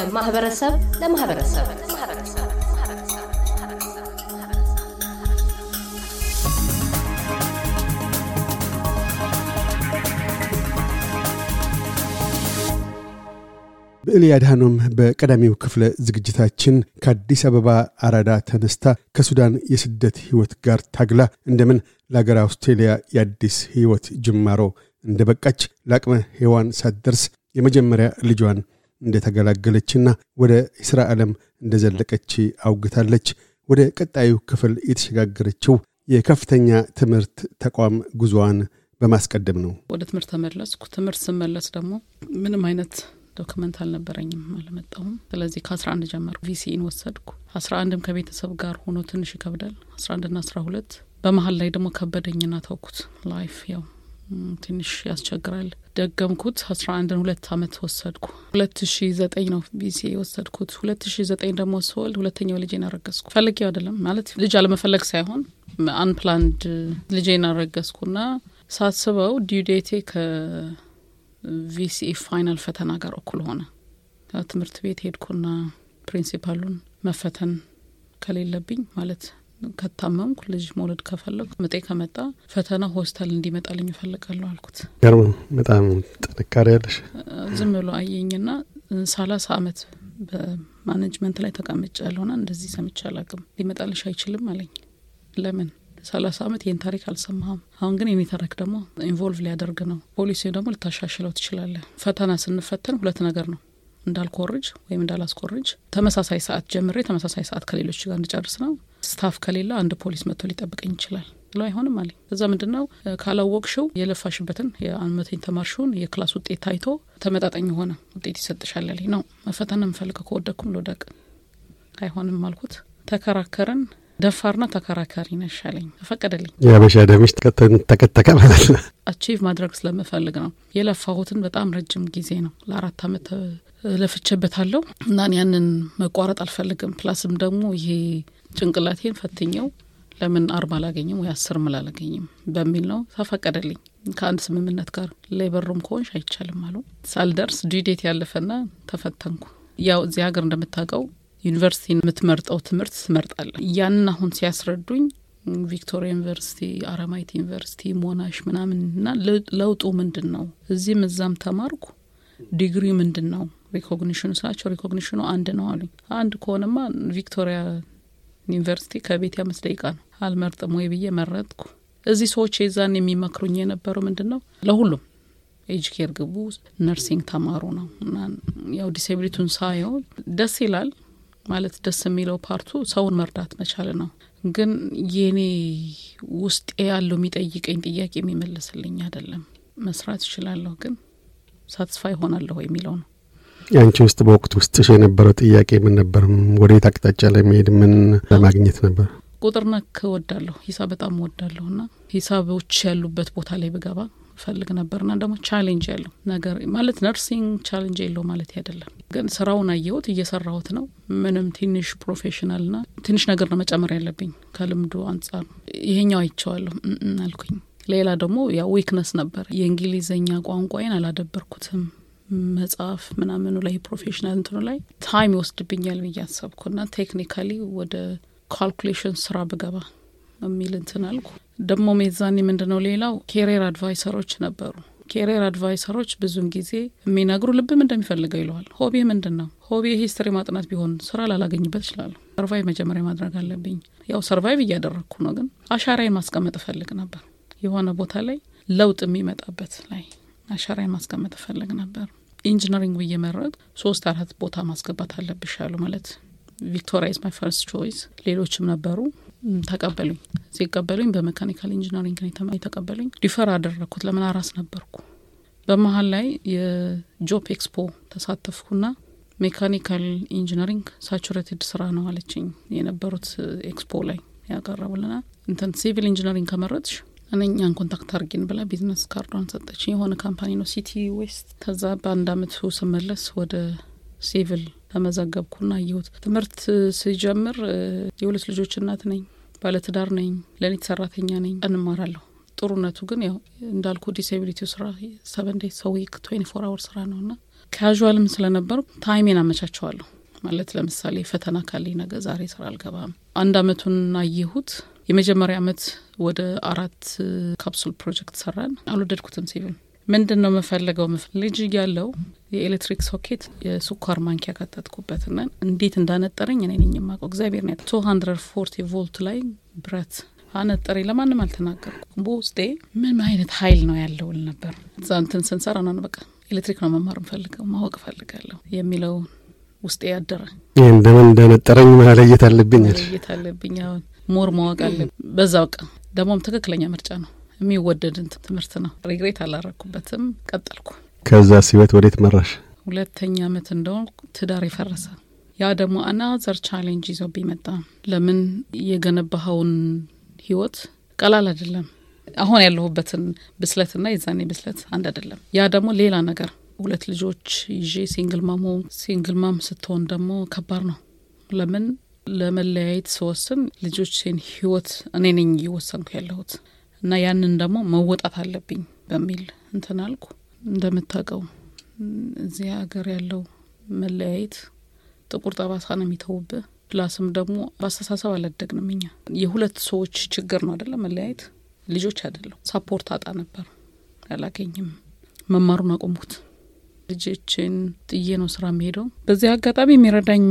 ከማህበረሰብ ለማህበረሰብ። ብዕል አድሃኖም በቀዳሚው ክፍለ ዝግጅታችን ከአዲስ አበባ አራዳ ተነስታ ከሱዳን የስደት ሕይወት ጋር ታግላ እንደምን ለአገር አውስትሬልያ የአዲስ ሕይወት ጅማሮ እንደ በቃች ለአቅመ ሔዋን ሳትደርስ የመጀመሪያ ልጇን እንደተገላገለችና ወደ የሥራ ዓለም እንደዘለቀች አውግታለች። ወደ ቀጣዩ ክፍል የተሸጋገረችው የከፍተኛ ትምህርት ተቋም ጉዞዋን በማስቀደም ነው። ወደ ትምህርት ተመለስኩ። ትምህርት ስመለስ ደግሞ ምንም አይነት document አልነበረኝም፣ አልመጣሁም። ስለዚህ ከአስራ አንድ ጀመርኩ። VCE ን ወሰድኩ። አስራ አንድም ከቤተሰብ ጋር ሆኖ ትንሽ ይከብዳል። አስራ አንድና አስራ ሁለት በመሀል ላይ ደግሞ ከበደኝና ተውኩት። Life ያው ትንሽ ያስቸግራል። ደገምኩት። አስራ አንድን ሁለት አመት ወሰድኩ። ሁለት ሺ ዘጠኝ ነው VCE የወሰድኩት። ሁለት ሺ ዘጠኝ ደግሞ ስወልድ ሁለተኛው ልጄን አረገዝኩ። ፈልጌው አይደለም ማለት ልጅ አለመፈለግ ሳይሆን unplanned ልጄን አረገዝኩና ሳስበው due date ኤ ከ VCE final ፈተና ጋር እኩል ሆነ። ትምህርት ቤት ሄድኩና principal ኡን መፈተን ከሌለብኝ ማለት ከታመምኩ ልጅ መውለድ ከፈለጉ ምጤ ከመጣ ፈተና ሆስፒታል እንዲመጣልኝ እፈልጋለሁ አልኩት። ገርም በጣም ጥንካሬ ያለሽ። ዝም ብሎ አየኝና ሰላሳ አመት በ management ላይ ተቀምጫለሁና እንደዚህ ሰምቼ አላቅም ሊመጣልሽ አይችልም አለኝ። ለምን ሰላሳ አመት ይህን ታሪክ አልሰማህም። አሁን ግን የኔ ታሪክ ደግሞ involve ሊያደርግ ነው። ፖሊሲ ደግሞ ልታሻሽለው ትችላለህ። ፈተና ስንፈተን ሁለት ነገር ነው እንዳልኮርጅ ወይም እንዳላስኮርጅ ተመሳሳይ ሰዓት ጀምሬ ተመሳሳይ ሰዓት ከሌሎች ጋር እንድጨርስ ነው። staff ከሌለ አንድ ፖሊስ መጥቶ ሊጠብቀኝ ይችላል ብሎ አይሆንም አለኝ። እዛ ምንድን ነው ካላወቅሽው የለፋሽበትን የአመቱን የተማርሽውን የ class ውጤት ታይቶ ተመጣጣኝ የሆነ ውጤት ይሰጥሻል ያለኝ ነው። መፈተን የምፈልገው ከወደኩም ልውደቅ አይሆንም አልኩት። ተከራከርን። ደፋርና ተከራካሪ ነሽ አለኝ። ተፈቀደልኝ። የአበሻ ደምሽ ተከተከ ማለት ነው። achieve ማድረግ ስለምፈልግ ነው። የለፋሁትን በጣም ረጅም ጊዜ ነው። ለአራት አመት ለፍቼበታለሁ እና ያንን መቋረጥ አልፈልግም። plus ም ደግሞ ይሄ ጭንቅላቴን ፈትኘው ለምን አርባ አላገኝም ወይ አስር ምል አላገኝም በሚል ነው ተፈቀደልኝ። ከአንድ ስምምነት ጋር labour room ከሆንሽ አይቻልም አሉ። ሳልደርስ due date አለፈና ተፈተንኩ። ያው እዚህ ሀገር እንደምታውቀው ዩኒቨርሲቲ የምትመርጠው ትምህርት ትመርጣለህ። ያንን አሁን ሲያስረዱኝ ቪክቶሪያ ዩኒቨርሲቲ፣ RMIT ዩኒቨርሲቲ፣ ሞናሽ ምናምን እና ለውጡ ምንድን ነው? እዚህም እዛም ተማርኩ። ዲግሪ ምንድን ነው? recognition ኑ ስላቸው recognition ኑ አንድ ነው አሉኝ። አንድ ከሆነማ ቪክቶሪያ ዩኒቨርሲቲ ከቤት አምስት ደቂቃ ነው። አልመርጥም ወይ ብዬ መረጥኩ። እዚህ ሰዎች የዛን የሚመክሩኝ የነበረው ምንድን ነው ለሁሉም aged care ግቡ፣ nursing ተማሩ ነው እና ያው disability ቱን ሳየው ደስ ይላል ማለት ደስ የሚለው part ኡ ሰውን መርዳት መቻል ነው። ግን የኔ ውስጤ ያለው የሚጠይቀኝ ጥያቄ የሚመልስልኝ አይደለም። መስራት እችላለሁ፣ ግን satisfy እሆናለሁ የሚለው ነው። የአንቺ ውስጥ በወቅት ውስጥሽ የነበረው ጥያቄ ምን ነበር? ወዴት አቅጣጫ ለመሄድ ምን ለማግኘት ነበር? ቁጥር ነክ እወዳለሁ፣ ሂሳብ በጣም እወዳለሁ እና ሂሳቦች ያሉበት ቦታ ላይ ብገባ እፈልግ ነበር እና ደግሞ challenge ያለው ነገር ማለት nursing challenge የለው ማለት አይደለም። ግን ስራውን አየሁት፣ እየሰራሁት ነው። ምንም ትንሽ professional ና ትንሽ ነገር ነው መጨመር ያለብኝ ከልምዱ አንጻር። ይሄኛው አይቼዋለሁ አልኩኝ። ሌላ ደግሞ ያው weakness ነበር፣ የእንግሊዝኛ ቋንቋዬን አላዳበርኩትም። መጽሐፍ ምናምኑ ላይ professional እንትኑ ላይ time ይወስድብኛል ብዬ አሰብኩና technically ወደ calculation ስራ ብገባ የሚል እንትን አልኩ። ደግሞ ሚዛኔ ምንድን ነው ሌላው career adviser ኦች ነበሩ። career adviser ኦች ብዙን ጊዜ የሚነግሩ ልብም እንደሚፈልገው ይለዋል። hobby ምንድን ነው? hobby history ማጥናት ቢሆን ስራ ላላገኝበት እችላለሁ። survive መጀመሪያ ማድረግ አለብኝ። ያው survive እያደረግኩ ነው፣ ግን አሻራዬን ማስቀመጥ እፈልግ ነበር። የሆነ ቦታ ላይ ለውጥ የሚመጣበት ላይ አሻራዬን ማስቀመጥ እፈልግ ነበር። engineering ብዬ መረጥኩ ሶስት አራት ቦታ ማስገባት አለብሽ አሉ። ማለት Victoria is my first choice፣ ሌሎችም ነበሩ ተቀበሉኝ። ሲቀበሉኝ በ mechanical engineering ነው የተቀበሉኝ። defer አደረግኩት። ለምን አራስ ነበርኩ። በመሀል ላይ የ job expo ተሳተፍኩና mechanical engineering saturated ስራ ነው አለችኝ። የነበሩት ኤክስፖ ላይ ያቀረቡልና እንትን civil engineering ከመረጥሽ እኛን contact አርጊን ብላ business card ኧን ሰጠች። የሆነ company ነው City West። ከዛ በአንድ አመቱ ስመለስ ወደ ሲቪል ተመዘገብኩና አየሁት። ትምህርት ስጀምር የሁለት ልጆች እናት ነኝ፣ ባለትዳር ነኝ፣ ሌሊት ሰራተኛ ነኝ፣ እማራለሁ። ጥሩነቱ ግን ያው እንዳልኩ disability ው ስራ seven days ው twenty four hour ስራ ነው ና casual ም ስለነበሩ time ኤን አመቻቸዋለሁ። ማለት ለምሳሌ ፈተና ካለኝ ነገ ዛሬ ስራ አልገባም። አንድ አመቱን አየሁት። የመጀመሪያ አመት ወደ አራት ካፕሱል ፕሮጀክት ሰራን። አልወደድኩትም። ሲቪል ምንድን ነው የምፈልገው? ልጅ እያለው የኤሌክትሪክ ሶኬት የስኳር ማንኪያ ከተትኩበትና እንዴት እንዳነጠረኝ እኔ ነኝ የማውቀው። እግዚአብሔር ነው። two hundred forty volt ላይ ብረት አነጠረኝ። ለማንም አልተናገርኩም። በውስጤ ምን አይነት ኃይል ነው ያለው እል ነበር። እዛ እንትን ስንሰራ ነው በቃ ኤሌክትሪክ ነው መማር የምፈልገው ማወቅ እፈልጋለሁ የሚለው ውስጤ ያደረ ይህ እንደምን እንደነጠረኝ መለየት መለየት አለብኝ። አሁን more ማወቅ አለብኝ። በዛ በቃ ደግሞም ትክክለኛ ምርጫ ነው። የሚወደድን ትምህርት ነው። regret አላረኩበትም። ቀጠልኩ። ከዛ ሲወት ወዴት መራሽ? ሁለተኛ አመት እንደሆን ትዳር የፈረሰ ያ ደግሞ another challenge ይዞብኝ መጣ። ለምን የገነባኸውን ህይወት ቀላል አይደለም። አሁን ያለሁበትን ብስለትና የዛኔ ብስለት አንድ አይደለም። ያ ደግሞ ሌላ ነገር ሁለት ልጆች ይዤ single mom ሆን single mom ስትሆን ደግሞ ከባድ ነው። ለምን ለመለያየት ስወስን ልጆችን ህይወት እኔ ነኝ እየወሰንኩ ያለሁት እና ያንን ደግሞ መወጣት አለብኝ በሚል እንትን አልኩ። እንደምታውቀው እዚህ ሀገር ያለው መለያየት ጥቁር ጠባሳ ነው የሚተውብህ። ፕላስም ደግሞ በአስተሳሰብ አላደግንም እኛ። የሁለት ሰዎች ችግር ነው አይደለም መለያየት፣ ልጆች አይደለም። ሳፖርት አጣ ነበር፣ አላገኝም። መማሩን አቆምኩት። ልጆችን ጥዬ ነው ስራ የሚሄደው። በዚህ አጋጣሚ የሚረዳኝ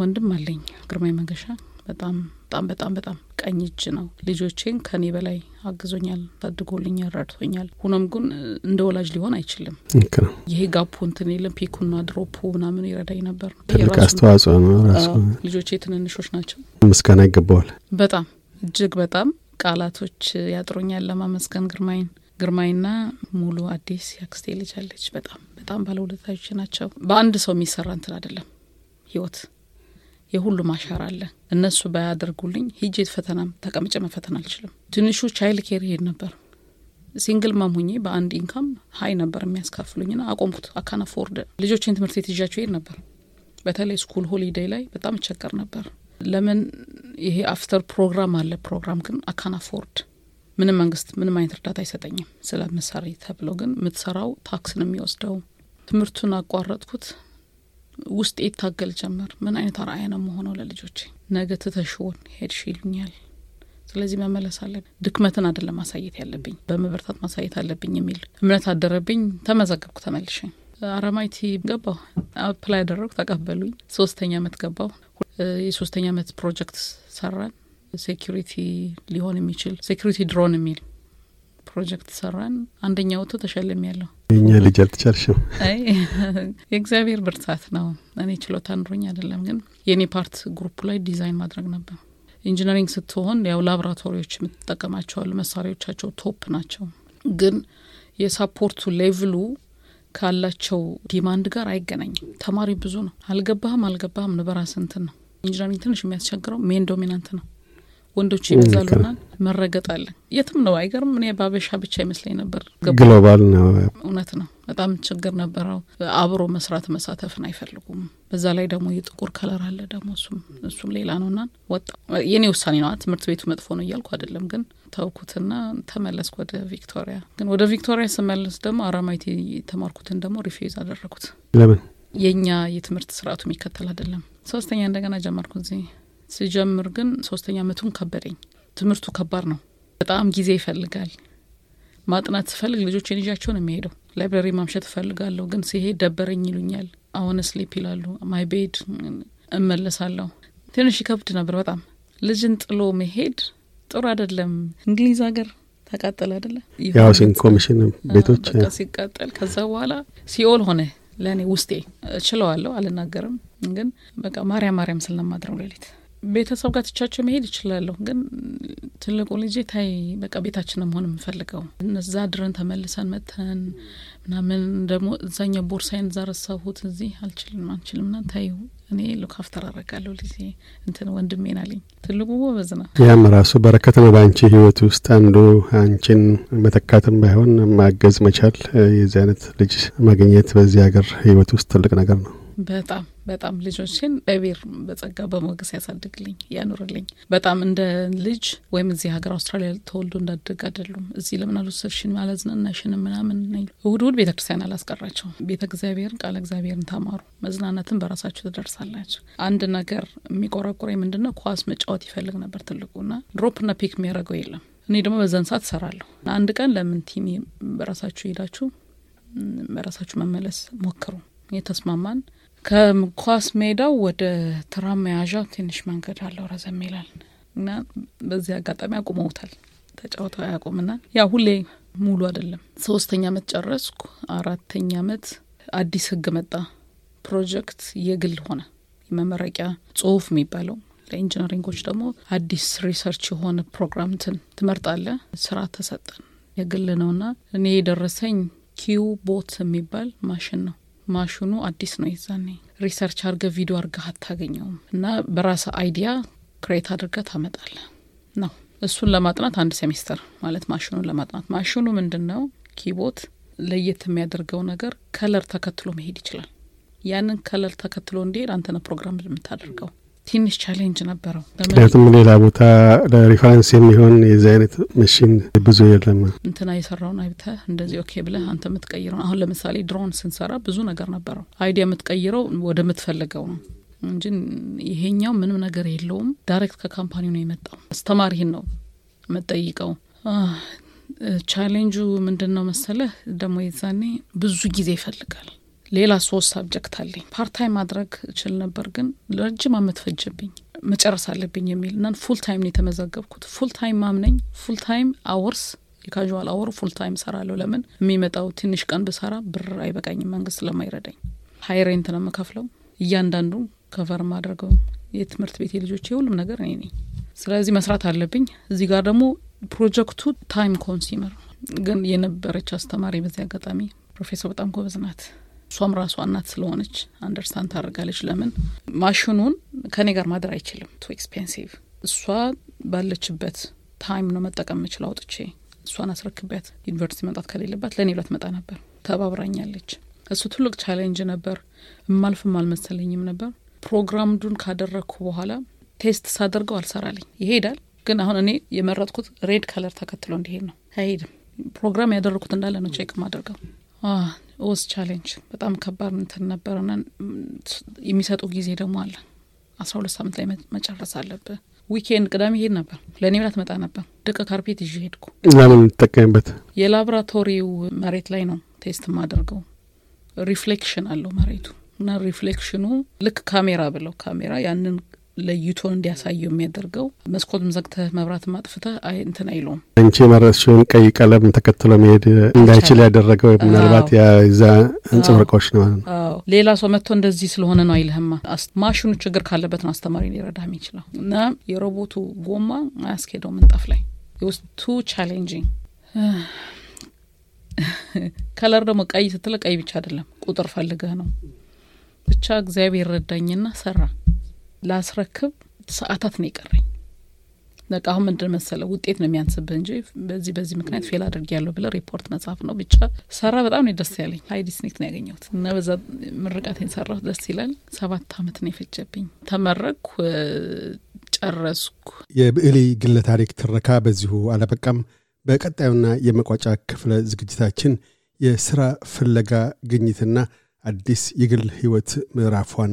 ወንድም አለኝ፣ ግርማይ መንገሻ። በጣም በጣም በጣም በጣም ቀኝ እጅ ነው። ልጆቼን ከኔ በላይ አግዞኛል፣ ታድጎልኛል፣ ረድቶኛል። ሁኖም ግን እንደ ወላጅ ሊሆን አይችልም። ይሄ ጋፑ እንትን የለም ፒኩና ድሮፑ ምናምን ይረዳኝ ነበር። ትልቅ አስተዋጽኦ ነው። ራሱ ልጆቼ ትንንሾች ናቸው። ምስጋና ይገባዋል። በጣም እጅግ በጣም ቃላቶች ያጥሩኛል ለማመስገን ግርማይን ግርማይና ሙሉ አዲስ ያክስቴ ልጅ አለች። በጣም በጣም ባለውለታዎች ናቸው። በአንድ ሰው የሚሰራ እንትን አይደለም ህይወት የሁሉም አሻራ አለ። እነሱ ባያደርጉልኝ ሂጄ ፈተናም ተቀምጬ መፈተን አልችልም። ትንሹ child care ይሄድ ነበር። single mom ሁኜ በአንድ income high ነበር የሚያስካፍሉኝና አቆምኩት። አካን አፎርድ ልጆችን ትምህርት ቤት ይዣቸው ይሄድ ነበር። በተለይ school holiday ላይ በጣም እቸገር ነበር። ለምን ይሄ after program አለ። ፕሮግራም ግን አካን አፎርድ ምንም መንግስት ምንም አይነት እርዳታ አይሰጠኝም ስለምሰራ ተብሎ ግን የምትሰራው tax ነው የሚወስደው። ትምህርቱን አቋረጥኩት። ውስጥ ይታገል ጀመር። ምን አይነት አርአያ ነው የምሆነው ለልጆቼ? ነገ ትተሽው ሄድሽ ይሉኛል። ስለዚህ መመለስ አለብኝ። ድክመትን አይደለም ማሳየት ያለብኝ፣ በመበርታት ማሳየት አለብኝ የሚል እምነት አደረብኝ። ተመዘገብኩ። ተመልሼ RMIT ገባሁ። apply ያደረጉ ተቀበሉኝ። ሶስተኛ አመት ገባሁ። የሶስተኛ አመት ፕሮጀክት ሰራን። security ሊሆን የሚችል security drone የሚል ፕሮጀክት ሰራን። አንደኛ ወጥቶ ተሸልም ያለሁ የኛ ልጅ አልተቻልሽም። የእግዚአብሔር ብርታት ነው። እኔ ችሎታ ኑሮኝ አይደለም፣ ግን የእኔ part group ላይ ዲዛይን ማድረግ ነበር። engineering ስትሆን ያው ላቦራቶሪዎች የምትጠቀማቸው መሳሪያዎቻቸው top ናቸው፣ ግን የ support ኡ level ኡ ካላቸው demand ጋር አይገናኝም። ተማሪ ብዙ ነው። አልገባህም አልገባህም ነው በራስ እንትን ነው። engineering ትንሽ የሚያስቸግረው men dominant ነው። ወንዶች ይበዛሉና መረገጥ አለ። የትም ነው አይገርም። እኔ በአበሻ ብቻ ይመስለኝ ነበር። global ነው። እውነት ነው። በጣም ችግር ነበረው። አብሮ መስራት መሳተፍን አይፈልጉም። በዛ ላይ ደግሞ የጥቁር color አለ ደግሞ እሱም እሱም ሌላ ነውና ወጣ። የኔ ውሳኔ ነዋ። ትምህርት ቤቱ መጥፎ ነው እያልኩ አይደለም፣ ግን ተውኩትና ተመለስኩ ወደ ቪክቶሪያ። ግን ወደ ቪክቶሪያ ስመለስ ደግሞ RMIT የተማርኩትን ደግሞ refuse አደረጉት። ለምን? የእኛ የትምህርት ስርዓቱ የሚከተል አይደለም። ሶስተኛ እንደገና ጀመርኩ እዚህ ስጀምር ግን ሶስተኛ አመቱን ከበደኝ። ትምህርቱ ከባድ ነው። በጣም ጊዜ ይፈልጋል። ማጥናት ስፈልግ ልጆችን ይዣቸው ነው የሚሄደው። library ማምሸት እፈልጋለሁ፣ ግን ሲሄድ ደበረኝ ይሉኛል። አሁን sleep ይላሉ። my bed እመለሳለሁ። ትንሽ ይከብድ ነበር በጣም ልጅን ጥሎ መሄድ ጥሩ አይደለም። እንግሊዝ ሀገር ተቃጠለ አይደለ የ housing commission ቤቶች ሲቃጠል ከዛ በኋላ ሲኦል ሆነ ለእኔ ውስጤ። እችለዋለሁ፣ አልናገርም፣ ግን በቃ ማርያም ማርያም ስል ነው የማድረው ሌሊት ቤተሰብ ጋር ትቻቸው መሄድ ይችላለሁ፣ ግን ትልቁ ልጄ ታይ በቃ ቤታችን መሆን የምፈልገው። እነዛ ድረን ተመልሰን መተን ምናምን ደግሞ እዛኛው ቦርሳይን እዛ ረሳሁት እዚህ አልችልም አንችልም ና ታዩ እኔ ሉካፍተር አረጋለሁ ልጄ እንትን ወንድሜን አለኝ። ትልቁ ጎበዝ ነው። ያም ራሱ በረከት ነው በአንቺ ህይወት ውስጥ አንዱ አንቺን መተካትም ባይሆን ማገዝ መቻል የዚህ አይነት ልጅ ማግኘት በዚህ ሀገር ህይወት ውስጥ ትልቅ ነገር ነው። በጣም በጣም ልጆችን እግዚአብሔር በጸጋ በሞገስ ያሳድግልኝ ያኑርልኝ። በጣም እንደ ልጅ ወይም እዚህ ሀገር አውስትራሊያ ተወልዶ እንዳደግ አይደሉም። እዚህ ለምን አልወሰድሽን አላዝናናሽንም ምናምን እሁድ እሁድ ቤተ ክርስቲያን አላስቀራቸውም። ቤተ እግዚአብሔርን ቃለ እግዚአብሔርን ተማሩ። መዝናናትን በራሳችሁ ትደርሳላችሁ። አንድ ነገር የሚቆረቁረኝ ምንድን ነው ኳስ መጫወት ይፈልግ ነበር ትልቁና ድሮፕና ፒክ የሚያደርገው የለም። እኔ ደግሞ በዛን ሰዓት እሰራለሁ። አንድ ቀን ለምን ቲም በራሳችሁ ሄዳችሁ በራሳችሁ መመለስ ሞክሩ። የተስማማን ከኳስ ሜዳው ወደ ትራም መያዣ ትንሽ መንገድ አለው፣ ረዘም ይላል እና በዚህ አጋጣሚ አቁመውታል። ተጫውተው አያውቁምና ያ ሁሌ ሙሉ አይደለም። ሶስተኛ አመት ጨረስኩ። አራተኛ አመት አዲስ ህግ መጣ። ፕሮጀክት የግል ሆነ። የመመረቂያ ጽሁፍ የሚባለው ለ engineering ኦች ደግሞ አዲስ research የሆነ ፕሮግራም ትን ትመርጣለ። ስራ ተሰጠን። የግል ነውና እኔ የደረሰኝ Qbot የሚባል ማሽን ነው። ማሽኑ አዲስ ነው። የዛኔ research አርገ ቪዲዮ አርገህ አታገኘውም እና በራስ idea create አድርገ ታመጣለ ነው። እሱን ለማጥናት አንድ ሴሚስተር ማለት ማሽኑን ለማጥናት ማሽኑ ምንድን ነው? Qbot ለየት የሚያደርገው ነገር color ተከትሎ መሄድ ይችላል። ያንን color ተከትሎ እንዲሄድ አንተነ ፕሮግራም የምታደርገው ትንሽ challenge ነበረው። ምክንያቱም ሌላ ቦታ ለ reference የሚሆን የዚህ አይነት መሽን ብዙ የለም። እንትና የሰራውን አይተህ እንደዚህ okay ብለህ አንተ የምትቀይረው አሁን ለምሳሌ ድሮን ስንሰራ ብዙ ነገር ነበረው። idea የምትቀይረው ወደ ምትፈልገው ነው እንጂ ይሄኛው ምንም ነገር የለውም። direct ከ company ው ነው የመጣው። አስተማሪህን ነው የምጠይቀው። ቻሌንጁ ምንድን ነው መሰለህ? ደግሞ የዛኔ ብዙ ጊዜ ይፈልጋል። ሌላ ሶስት subject አለኝ። part time ማድረግ እችል ነበር፣ ግን ለረጅም አመት ፈጀብኝ። መጨረስ አለብኝ የሚል እና full time ነው የተመዘገብኩት። full time mom ነኝ full time hours የ casual hour ኡ full time እሰራለሁ። ለምን የሚመጣው ትንሽ ቀን ብሰራ ብር አይበቃኝም፣ መንግስት ስለማይረዳኝ። high rent ነው የምከፍለው። እያንዳንዱ cover ማድረገው የትምህርት ቤት የልጆች የሁሉም ነገር እኔ ነኝ። ስለዚህ መስራት አለብኝ። እዚህ ጋር ደግሞ project ኡ time consumer ግን የነበረች አስተማሪ በዚህ አጋጣሚ ፕሮፌሰር በጣም ጎበዝ ናት። እሷም ራሷ እናት ስለሆነች understand ታደርጋለች። ለምን ማሽኑን ከኔ ጋር ማደር አይችልም፣ too expensive። እሷ ባለችበት time ነው መጠቀም የምችል አውጥቼ እሷን አስረክቢያት ዩኒቨርሲቲ መምጣት ከሌለባት ለእኔ ብላ ትመጣ ነበር። ተባብራኛለች። እሱ ትልቅ challenge ነበር። እማልፍም አልመሰለኝም ነበር። programmed ኡን ካደረግኩ በኋላ test ሳደርገው አልሰራልኝ ይሄዳል። ግን አሁን እኔ የመረጥኩት red color ተከትሎ እንዲሄድ ነው። አይሄድም። ፕሮግራም ያደረግኩት እንዳለ ነው check ማደርገው was challenge በጣም ከባድ እንትን ነበርና የሚሰጡ ጊዜ ደግሞ አለ። አስራ ሁለት ሳምንት ላይ መጨረስ አለብህ። weekend ቅዳሜ ሄድ ነበር። ለእኔ ብላ ትመጣ ነበር። ደቀ carpet ይዤ ሄድኩ። ለምን እንጠቀምበት? የላቦራቶሪው መሬት ላይ ነው test የማደርገው። reflection አለው መሬቱ እና reflection ኡ ልክ ካሜራ ብለው ካሜራ ያንን ለይቶ እንዲያሳየው የሚያደርገው መስኮትም ዘግተህ መብራት አጥፍተህ እንትን አይለውም። አንቺ የመረጥሽውን ቀይ ቀለም ተከትሎ መሄድ እንዳይችል ያደረገው ምናልባት የዛ አንጸባራቆች ነው። ሌላ ሰው መጥቶ እንደዚህ ስለሆነ ነው አይልህማ። ማሽኑ ችግር ካለበት ነው አስተማሪ ሊረዳህ የሚችለው እና የሮቦቱ ጎማ አያስኬደው ምንጣፍ ላይ ውስጥ too challenging color ደግሞ ቀይ ስትል ቀይ ብቻ አይደለም ቁጥር ፈልገህ ነው። ብቻ እግዚአብሔር ረዳኝና ሰራ። ላስረክብ ሰዓታት ነው የቀረኝ። በቃ አሁን ምንድን መሰለ ውጤት ነው የሚያንስብህ እንጂ በዚህ በዚህ ምክንያት fail አድርግ ያለው ብለ ሪፖርት መጻፍ ነው። ብቻ ሰራ። በጣም ነው ደስ ያለኝ። high distinction ነው ያገኘሁት እና በዛ ምርቃቴን ሰራሁት። ደስ ይላል። ሰባት አመት ነው የፈጀብኝ። ተመረቅኩ፣ ጨረስኩ። የብዕሌ ግለ ታሪክ ትረካ በዚሁ አላበቃም። በቀጣዩና የመቋጫ ክፍለ ዝግጅታችን የስራ ፍለጋ ግኝትና አዲስ የግል ህይወት ምዕራፏን